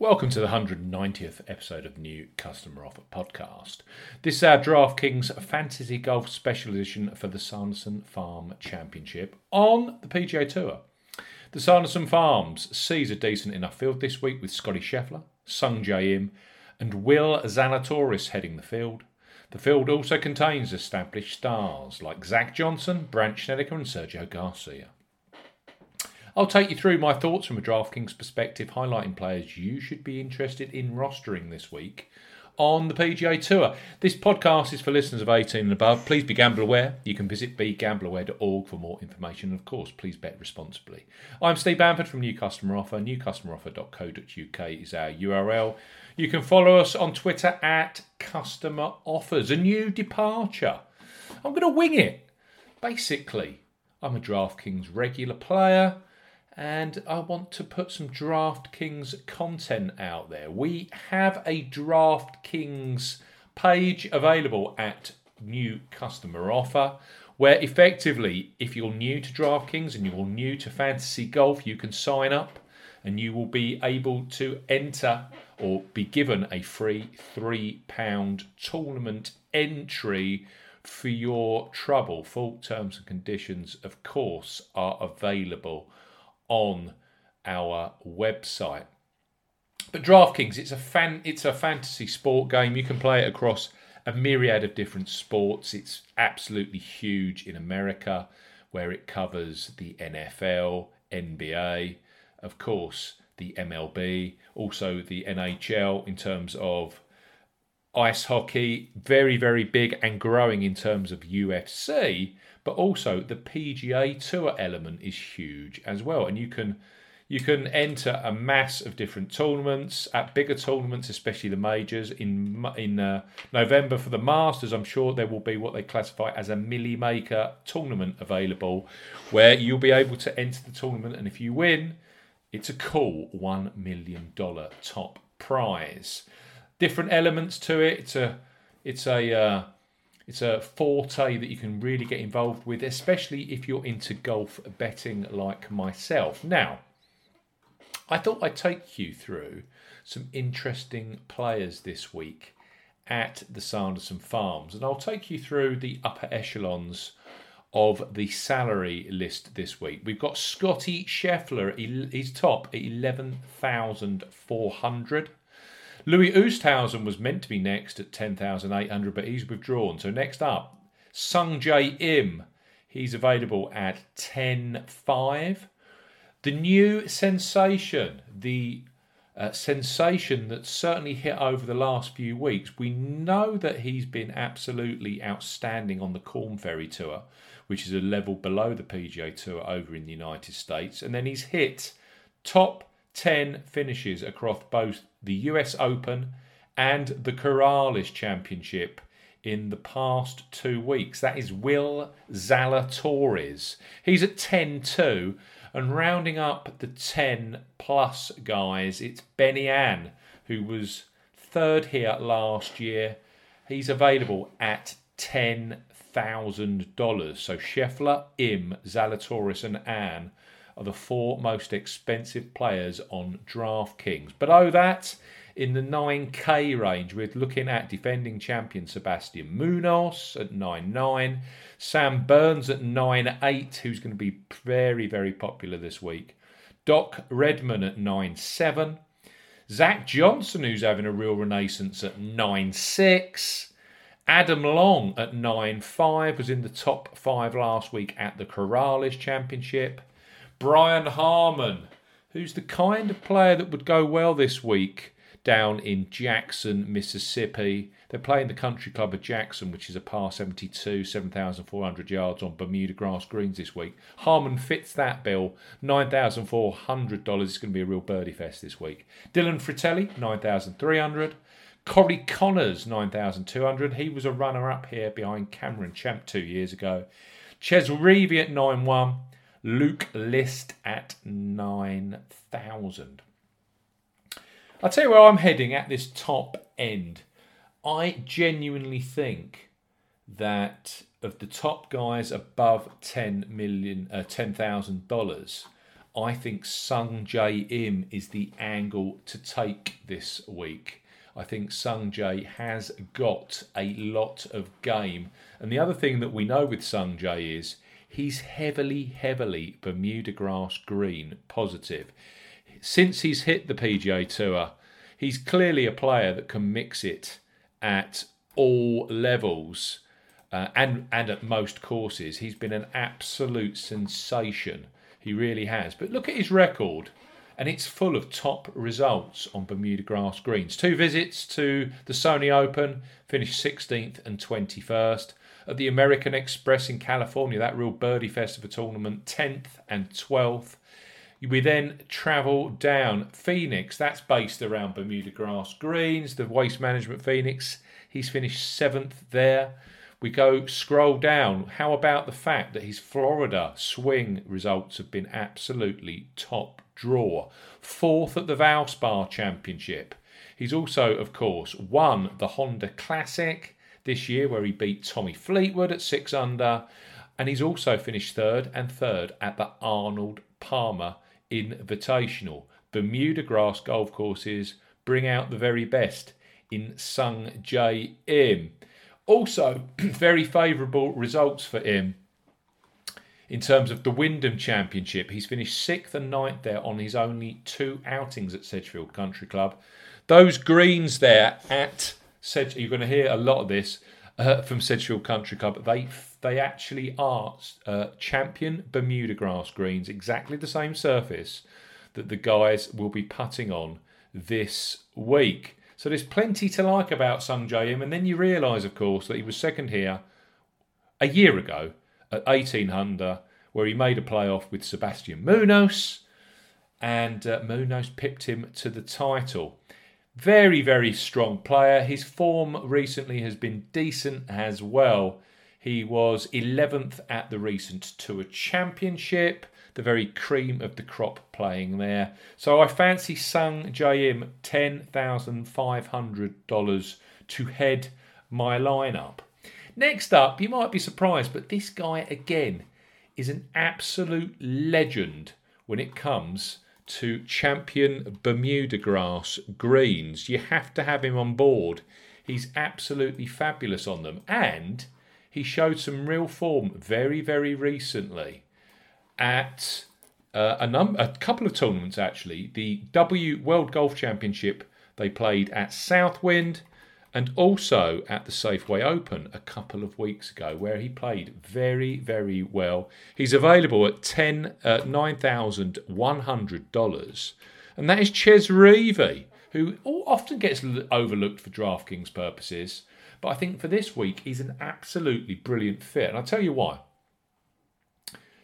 Welcome to the 190th episode of new Customer Offer Podcast. This is our DraftKings Fantasy Golf Special Edition for the Sanderson Farm Championship on the PGA Tour. The Sanderson Farms sees a decent enough field this week with Scotty Scheffler, Sungjae Im, and Will Zalatoris heading the field. The field also contains established stars like Zach Johnson, Brandt Snedeker, and Sergio Garcia. I'll take you through my thoughts from a DraftKings perspective, highlighting players you should be interested in rostering this week on the PGA Tour. This podcast is for listeners of 18 and above. Please be gamble aware. You can visit begambleaware.org for more information. And of course, please bet responsibly. I'm Steve Bamford from New Customer Offer. Newcustomeroffer.co.uk is our URL. You can follow us on Twitter at Customer Offers. A new departure. I'm going to wing it. Basically, I'm a DraftKings regular player and I want to put some DraftKings content out there. We have a DraftKings page available at New Customer Offer, where effectively, if you're new to DraftKings and you're new to fantasy golf, you can sign up and you will be able to enter or be given a free £3 tournament entry for your trouble. Full terms and conditions, of course, are available on our website. But DraftKings, it's a fan, it's a fantasy sport game. You can play it across a myriad of different sports. It's absolutely huge in America, where it covers the NFL, NBA, of course, the MLB, also the NHL in terms of ice hockey, very, very big and growing in terms of UFC, but also the PGA Tour element is huge as well. And you can you can enter a mass of different tournaments at bigger tournaments, especially the majors. In in uh, November for the Masters, I'm sure there will be what they classify as a Milly Maker tournament available, where you'll be able to enter the tournament, and if you win, it's a cool one million dollar top prize. Different elements to it. It's a it's a uh, it's a forte that you can really get involved with, especially if you're into golf betting like myself. Now, I thought I'd take you through some interesting players this week at the Sanderson Farms, and I'll take you through the upper echelons of the salary list this week. We've got Scotty Scheffler, he's top at 11,400. Louis Oosthuizen was meant to be next at 10,800, but he's withdrawn. So next up, Sungjae Im. He's available at 10.5. The new sensation, the uh, sensation that's certainly hit over the last few weeks. We know that he's been absolutely outstanding on the Korn Ferry Tour, which is a level below the PGA Tour over in the United States. And then he's hit top 10 finishes across both the US Open and the Corales Championship in the past two weeks. That is Will Zalatoris. He's at 10 2. And rounding up the 10 plus guys, it's Benny An, who was third here last year. He's available at $10,000. So Scheffler, Im, Zalatoris, and An are the four most expensive players on DraftKings. Below oh, that, in the 9K range, we're looking at defending champion Sebastian Munoz at 9.9, Sam Burns at 9.8, who's going to be very, very popular this week, Doc Redman at 9.7, Zach Johnson, who's having a real renaissance at 9.6. Adam Long at 9.5 was in the top five last week at the Corales Championship. Brian Harman, who's the kind of player that would go well this week down in Jackson, Mississippi. They're playing the Country Club of Jackson, which is a par 72, 7,400 yards on Bermuda grass greens this week. Harman fits that bill. $9,400. It's going to be a real birdie fest this week. Dylan Frittelli, 9,300. Corey Conners, 9,200. He was a runner up here behind Cameron Champ two years ago. Chez Reavie at 9 1. Luke List at 9,000. I'll tell you where I'm heading at this top end. I genuinely think that of the top guys above 10 million, uh, $10,000, I think Sung Jae Im is the angle to take this week. I think Sung Jae has got a lot of game. And the other thing that we know with Sung Jae is he's heavily, heavily Bermuda grass green positive. Since he's hit the PGA Tour, he's clearly a player that can mix it at all levels uh, and and at most courses. He's been an absolute sensation. He really has. But look at his record, and it's full of top results on Bermuda grass greens. Two visits to the Sony Open, finished 16th and 21st. At the American Express in California, that real birdie festival tournament, 10th and 12th. We then travel down Phoenix. That's based around Bermuda grass greens. The Waste Management Phoenix. He's finished seventh there. We go scroll down. How about the fact that his Florida swing results have been absolutely top draw? Fourth at the Valspar Championship. He's also, of course, won the Honda Classic this year, where he beat Tommy Fleetwood at six under, and he's also finished third and third at the Arnold Palmer Invitational. Bermuda grass golf courses bring out the very best in Sung Jae Im. Also, very favourable results for him in terms of the Wyndham Championship. He's finished sixth and ninth there on his only two outings at Sedgefield Country Club. Those greens there at Sedge, you're going to hear a lot of this uh, from Sedgefield Country Club. They they actually are uh, champion Bermuda grass greens, exactly the same surface that the guys will be putting on this week. So there's plenty to like about Sung Jae. And then you realise, of course, that he was second here a year ago at 1800, where he made a playoff with Sebastian Munoz, and uh, Munoz pipped him to the title. Very, very strong player. His form recently has been decent as well. He was 11th at the recent Tour Championship the very cream of the crop playing there. So I fancy Sung Jae Im $10,500 to head my lineup. Next up, you might be surprised, but this guy again is an absolute legend when it comes to champion Bermuda grass greens. You have to have him on board. He's absolutely fabulous on them. And he showed some real form very, very recently at uh, a, num- a couple of tournaments actually. The W World Golf Championship they played at Southwind and also at the Safeway Open a couple of weeks ago, where he played very, very well. He's available at ten uh, nine thousand one hundred dollars, and that is Reavie, who often gets overlooked for DraftKings purposes. But I think for this week, he's an absolutely brilliant fit, and I'll tell you why.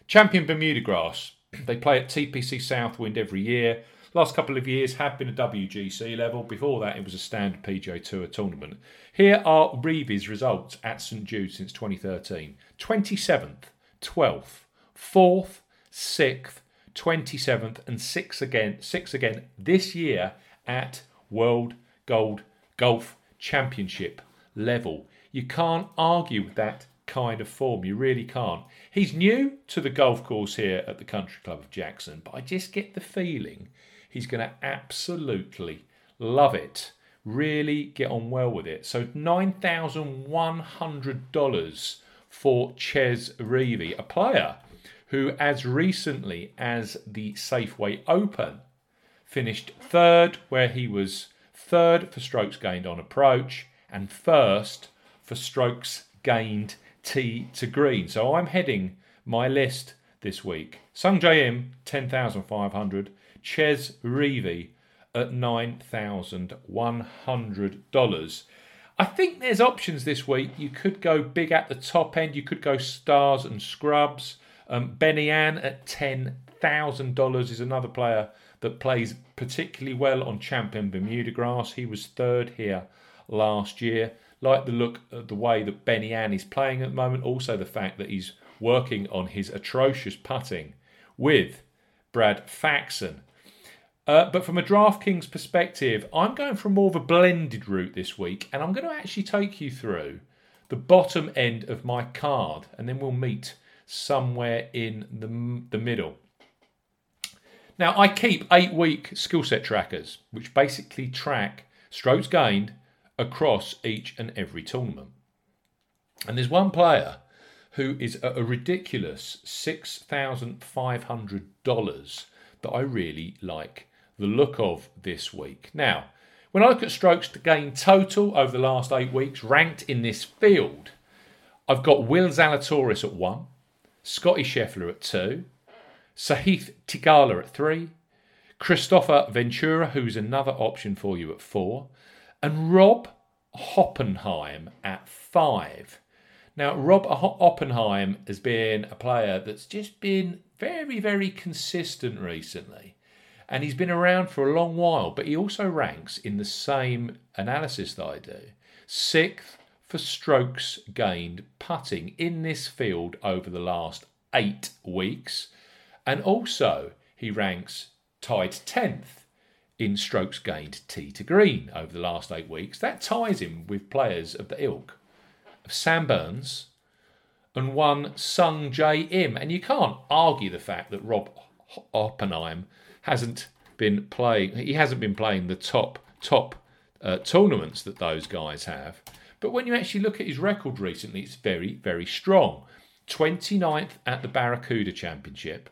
Champion Bermuda Grass. They play at TPC Southwind every year. Last couple of years have been a WGC level. Before that, it was a standard PGA Tour tournament. Here are Reavie's results at St Jude since 2013 27th, 12th, 4th, 6th, 27th, and 6th again, 6th again this year at World Gold Golf Championship level. You can't argue with that kind of form. You really can't. He's new to the golf course here at the Country Club of Jackson, but I just get the feeling he's going to absolutely love it. Really get on well with it. So $9,100 for Chez Reavie, a player who, as recently as the Safeway Open, finished third, where he was third for strokes gained on approach and first for strokes gained tee to green. So I'm heading my list this week. Sung Jae Im, 10,500. Chez Reavie at $9,100. I think there's options this week. You could go big at the top end. You could go stars and scrubs. Um, Benny An at $10,000 is another player that plays particularly well on Champion Bermuda grass. He was third here last year like the look of the way that Benny An is playing at the moment. Also, the fact that he's working on his atrocious putting with Brad Faxon. Uh, but from a DraftKings perspective, I'm going for more of a blended route this week, and I'm going to actually take you through the bottom end of my card, and then we'll meet somewhere in the, the middle. Now, I keep eight week skill set trackers, which basically track strokes gained across each and every tournament. And there's one player who is a ridiculous $6,500 that I really like the look of this week. Now, when I look at strokes to gain total over the last eight weeks, ranked in this field, I've got Will Zalatoris at one, Scotty Scheffler at two, Sahith Theegala at three, Kristoffer Ventura, who's another option for you at four, and Rob Hoppenheim at five. Now, Rob Oppenheim has been a player that's just been very, very consistent recently. And he's been around for a long while, but he also ranks in the same analysis that I do. Sixth for strokes gained putting in this field over the last eight weeks. And also, he ranks tied 10th in strokes gained tee to green over the last eight weeks. That ties him with players of the ilk of Sam Burns and one Sung Im. And you can't argue the fact that Rob Oppenheim hasn't been playing. He hasn't been playing the top top uh, tournaments that those guys have. But when you actually look at his record recently, it's very very strong. 29th at the Barracuda Championship,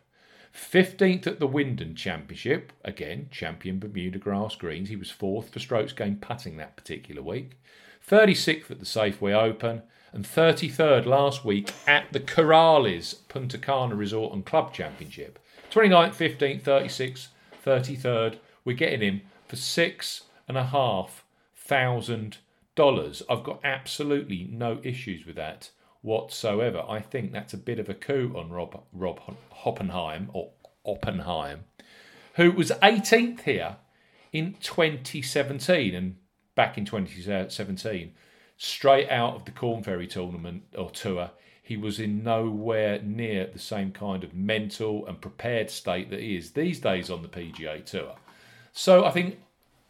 15th at the Wyndham Championship, again, champion Bermuda Grass Greens. He was fourth for strokes gained putting that particular week. 36th at the Safeway Open, and 33rd last week at the Corales Punta Cana Resort and Club Championship. 29th, 15th, 36th, 33rd. We're getting him for six and a half thousand dollars. I've got absolutely no issues with that whatsoever. I think that's a bit of a coup on Rob Rob Hoppenheim or Oppenheim, who was 18th here in 2017 and back in 2017, straight out of the Korn Ferry tournament or tour, he was in nowhere near the same kind of mental and prepared state that he is these days on the PGA Tour. So I think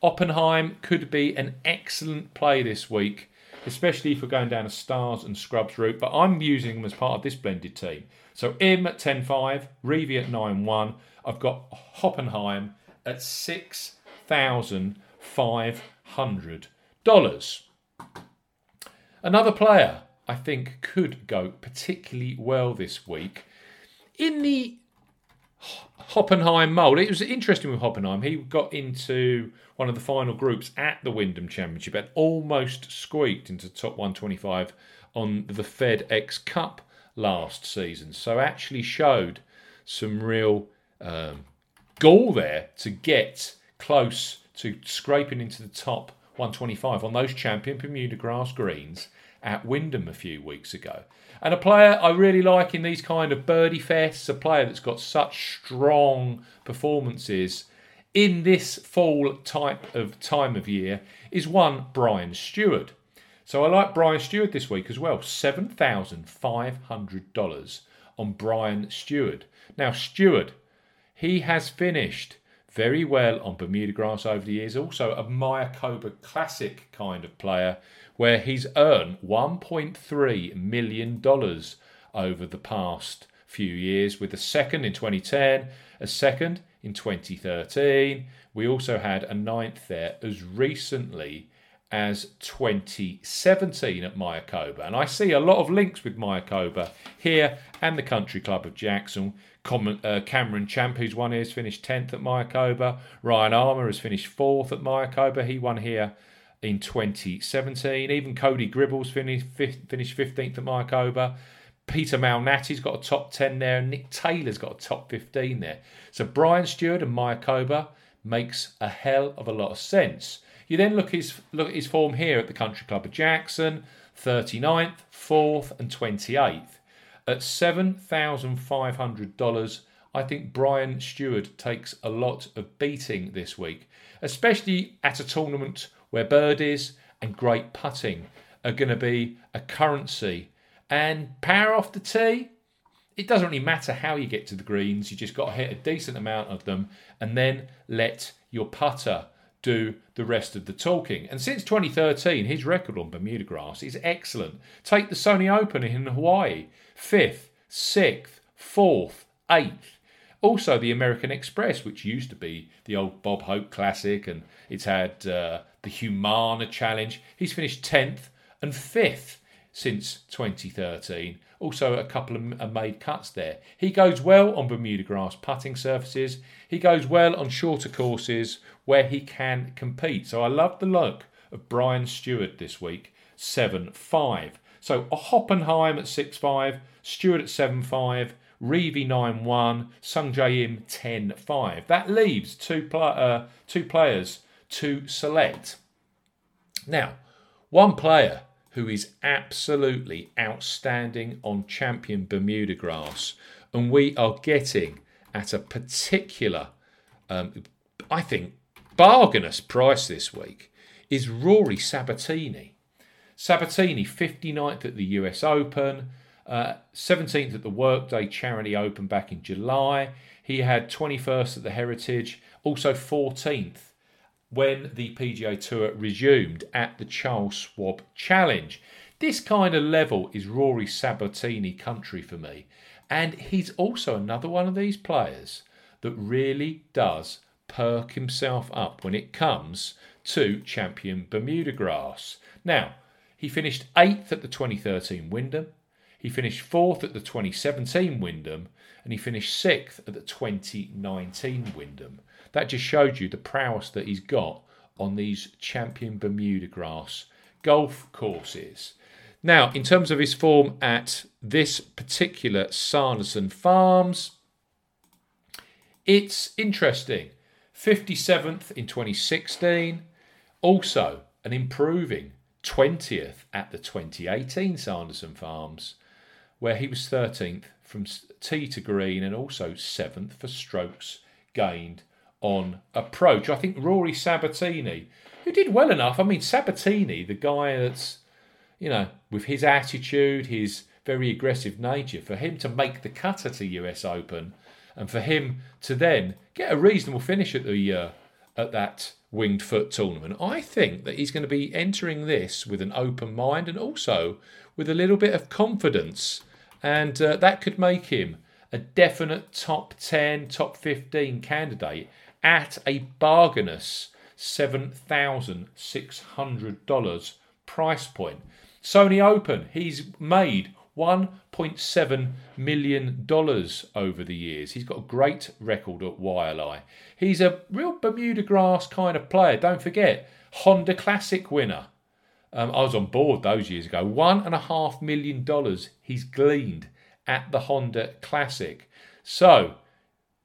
Oppenheim could be an excellent play this week, especially if we're going down a stars and scrubs route. But I'm using him as part of this blended team. So Im at 10.5, Reavie at 9.1. I've got Hoppenheim at 6,500 dollars. Another player I think could go particularly well this week in the Hoppenheim mould. It was interesting with Hoppenheim. He got into one of the final groups at the Wyndham Championship and almost squeaked into top 125 on the FedEx Cup last season. So actually showed some real um, gall there to get close to scraping into the top 125 on those champion Bermuda grass greens at Wyndham a few weeks ago. And a player I really like in these kind of birdie fests, a player that's got such strong performances in this fall type of time of year, is one Brian Stuard. So I like Brian Stuard this week as well. $7,500 on Brian Stuard. Now, Stuard, he has finished very well on Bermuda grass over the years. Also, a Mayakoba Classic kind of player where he's earned $1.3 million over the past few years, with a second in 2010, a second in 2013. We also had a ninth there as recently as 2017 at Mayakoba. And I see a lot of links with Mayakoba here and the Country Club of Jackson. Uh, Cameron Champ, who's won here, has finished 10th at Mayakoba. Ryan Armour has finished 4th at Mayakoba. He won here in 2017. Even Cody Gribbles finished, finished 15th at Mayakoba. Peter Malnati's got a top 10 there. Nick Taylor's got a top 15 there. So Brian Stuard and Mayakoba makes a hell of a lot of sense. You then look his look at his form here at the Country Club of Jackson, 39th, 4th, and 28th. At $7,500, I think Brian Stuard takes a lot of beating this week, especially at a tournament where birdies and great putting are going to be a currency. And power off the tee, it doesn't really matter how you get to the greens, you just got to hit a decent amount of them and then let your putter do the rest of the talking. And since 2013, his record on Bermuda grass is excellent. Take the Sony Open in Hawaii, fifth, sixth, fourth, eighth. Also, the American Express, which used to be the old Bob Hope Classic, and it's had uh, the Humana Challenge. He's finished 10th and 5th since 2013. Also, a couple of made cuts there. He goes well on Bermuda grass putting surfaces. He goes well on shorter courses where he can compete. So I love the look of Brian Stuard this week, 7 5. So a Hoppenheim at 6 5, Stuard at 7 5, Reavie 9 1, Sung Jae Im 10 5. That leaves two, pl- uh, two players to select. Now, one player who is absolutely outstanding on champion Bermuda grass, and we are getting at a particular, um, I think, bargainous price this week, is Rory Sabbatini. Sabbatini, 59th at the US Open, uh, 17th at the Workday Charity Open back in July. He had 21st at the Heritage, also 14th when the PGA Tour resumed at the Charles Schwab Challenge. This kind of level is Rory Sabbatini country for me. And he's also another one of these players that really does perk himself up when it comes to champion Bermuda grass. Now, he finished eighth at the 2013 Wyndham, he finished fourth at the 2017 Wyndham, and he finished sixth at the 2019 Wyndham. That just showed you the prowess that he's got on these champion Bermuda grass golf courses. Now, in terms of his form at this particular Sanderson Farms, it's interesting. 57th in 2016, also an improving 20th at the 2018 Sanderson Farms, where he was 13th from tee to green and also 7th for strokes gained on approach. I think Rory Sabbatini, who did well enough. I mean, Sabbatini, the guy that's, you know, with his attitude, his very aggressive nature, for him to make the cut at the US Open and for him to then get a reasonable finish at the uh, at that winged foot tournament, I think that he's going to be entering this with an open mind and also with a little bit of confidence and uh, that could make him a definite top 10, top 15 candidate at a bargainous $7,600 price point. Sony Open, he's made $1.7 million over the years. He's got a great record at Waialae. He's a real Bermuda grass kind of player. Don't forget, Honda Classic winner. Um, I was on board those years ago. One and a half million dollars he's gleaned at the Honda Classic. So,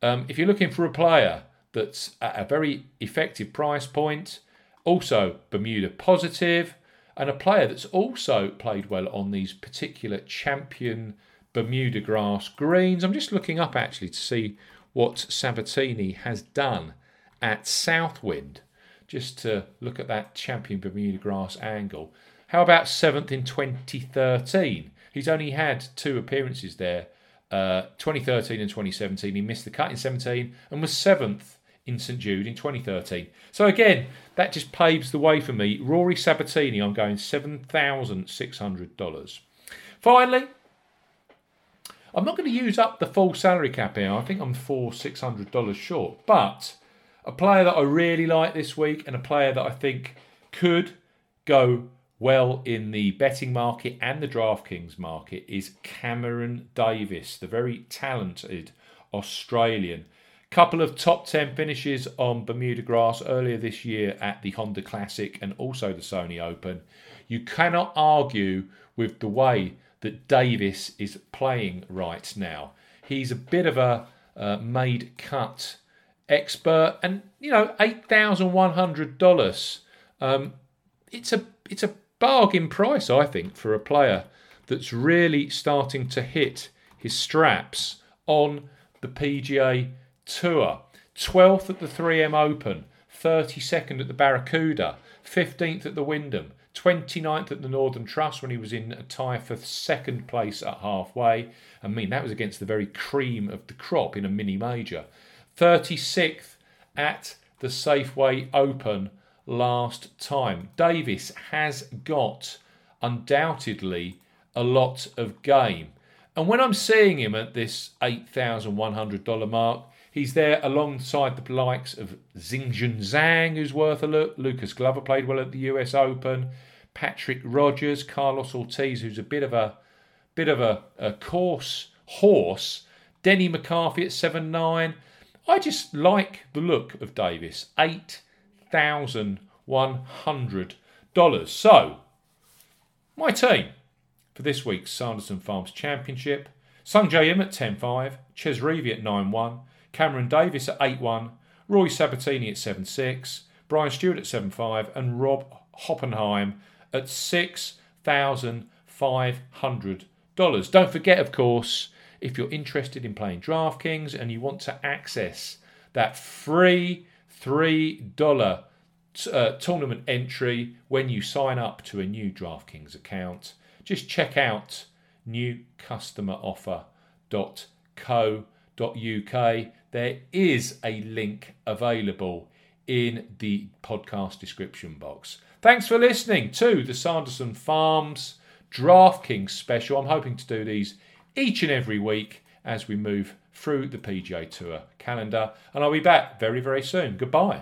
um, if you're looking for a player that's at a very effective price point, also Bermuda positive, and a player that's also played well on these particular champion Bermuda grass greens. I'm just looking up actually to see what Sabbatini has done at Southwind just to look at that champion Bermuda grass angle. How about seventh in 2013? He's only had two appearances there, uh, 2013 and 2017. He missed the cut in 17 and was seventh in St Jude in 2013. So again, that just paves the way for me. Rory Sabbatini, I'm going $7,600. Finally, I'm not going to use up the full salary cap here. I think I'm four six hundred dollars short. But a player that I really like this week and a player that I think could go well in the betting market and the DraftKings market is Cameron Davis, the very talented Australian. Couple of top 10 finishes on Bermuda grass earlier this year at the Honda Classic and also the Sony Open. You cannot argue with the way that Davis is playing right now. He's a bit of a uh, made cut expert, and you know, eight thousand one hundred dollars. Um, it's a it's a bargain price, I think, for a player that's really starting to hit his straps on the PGA Tour. 12th at the 3M Open, 32nd at the Barracuda, 15th at the Wyndham, 29th at the Northern Trust when he was in a tie for second place at halfway. I mean, that was against the very cream of the crop in a mini major. 36th at the Safeway Open last time. Davis has got undoubtedly a lot of game. And when I'm seeing him at this $8,100 mark, He's there alongside the likes of Xinjun Zhang, who's worth a look. Lucas Glover played well at the US Open. Patrick Rodgers, Carlos Ortiz, who's a bit of a bit of a, a course horse. Denny McCarthy at seven nine. I just like the look of Davis. Eight thousand one hundred dollars. So my team for this week's Sanderson Farms Championship. Sung Jae Im at 10.5, Chez Reavie at 9.1, Cameron Davis at 8 1, Roy Sabbatini at 7 6, Brian Stuard at 7 5, and Rob Hoppenheim at $6,500. Don't forget, of course, if you're interested in playing DraftKings and you want to access that free $3 uh, tournament entry when you sign up to a new DraftKings account, just check out newcustomeroffer.co.uk. There is a link available in the podcast description box. Thanks for listening to the Sanderson Farms DraftKings special. I'm hoping to do these each and every week as we move through the PGA Tour calendar, and I'll be back very, very soon. Goodbye.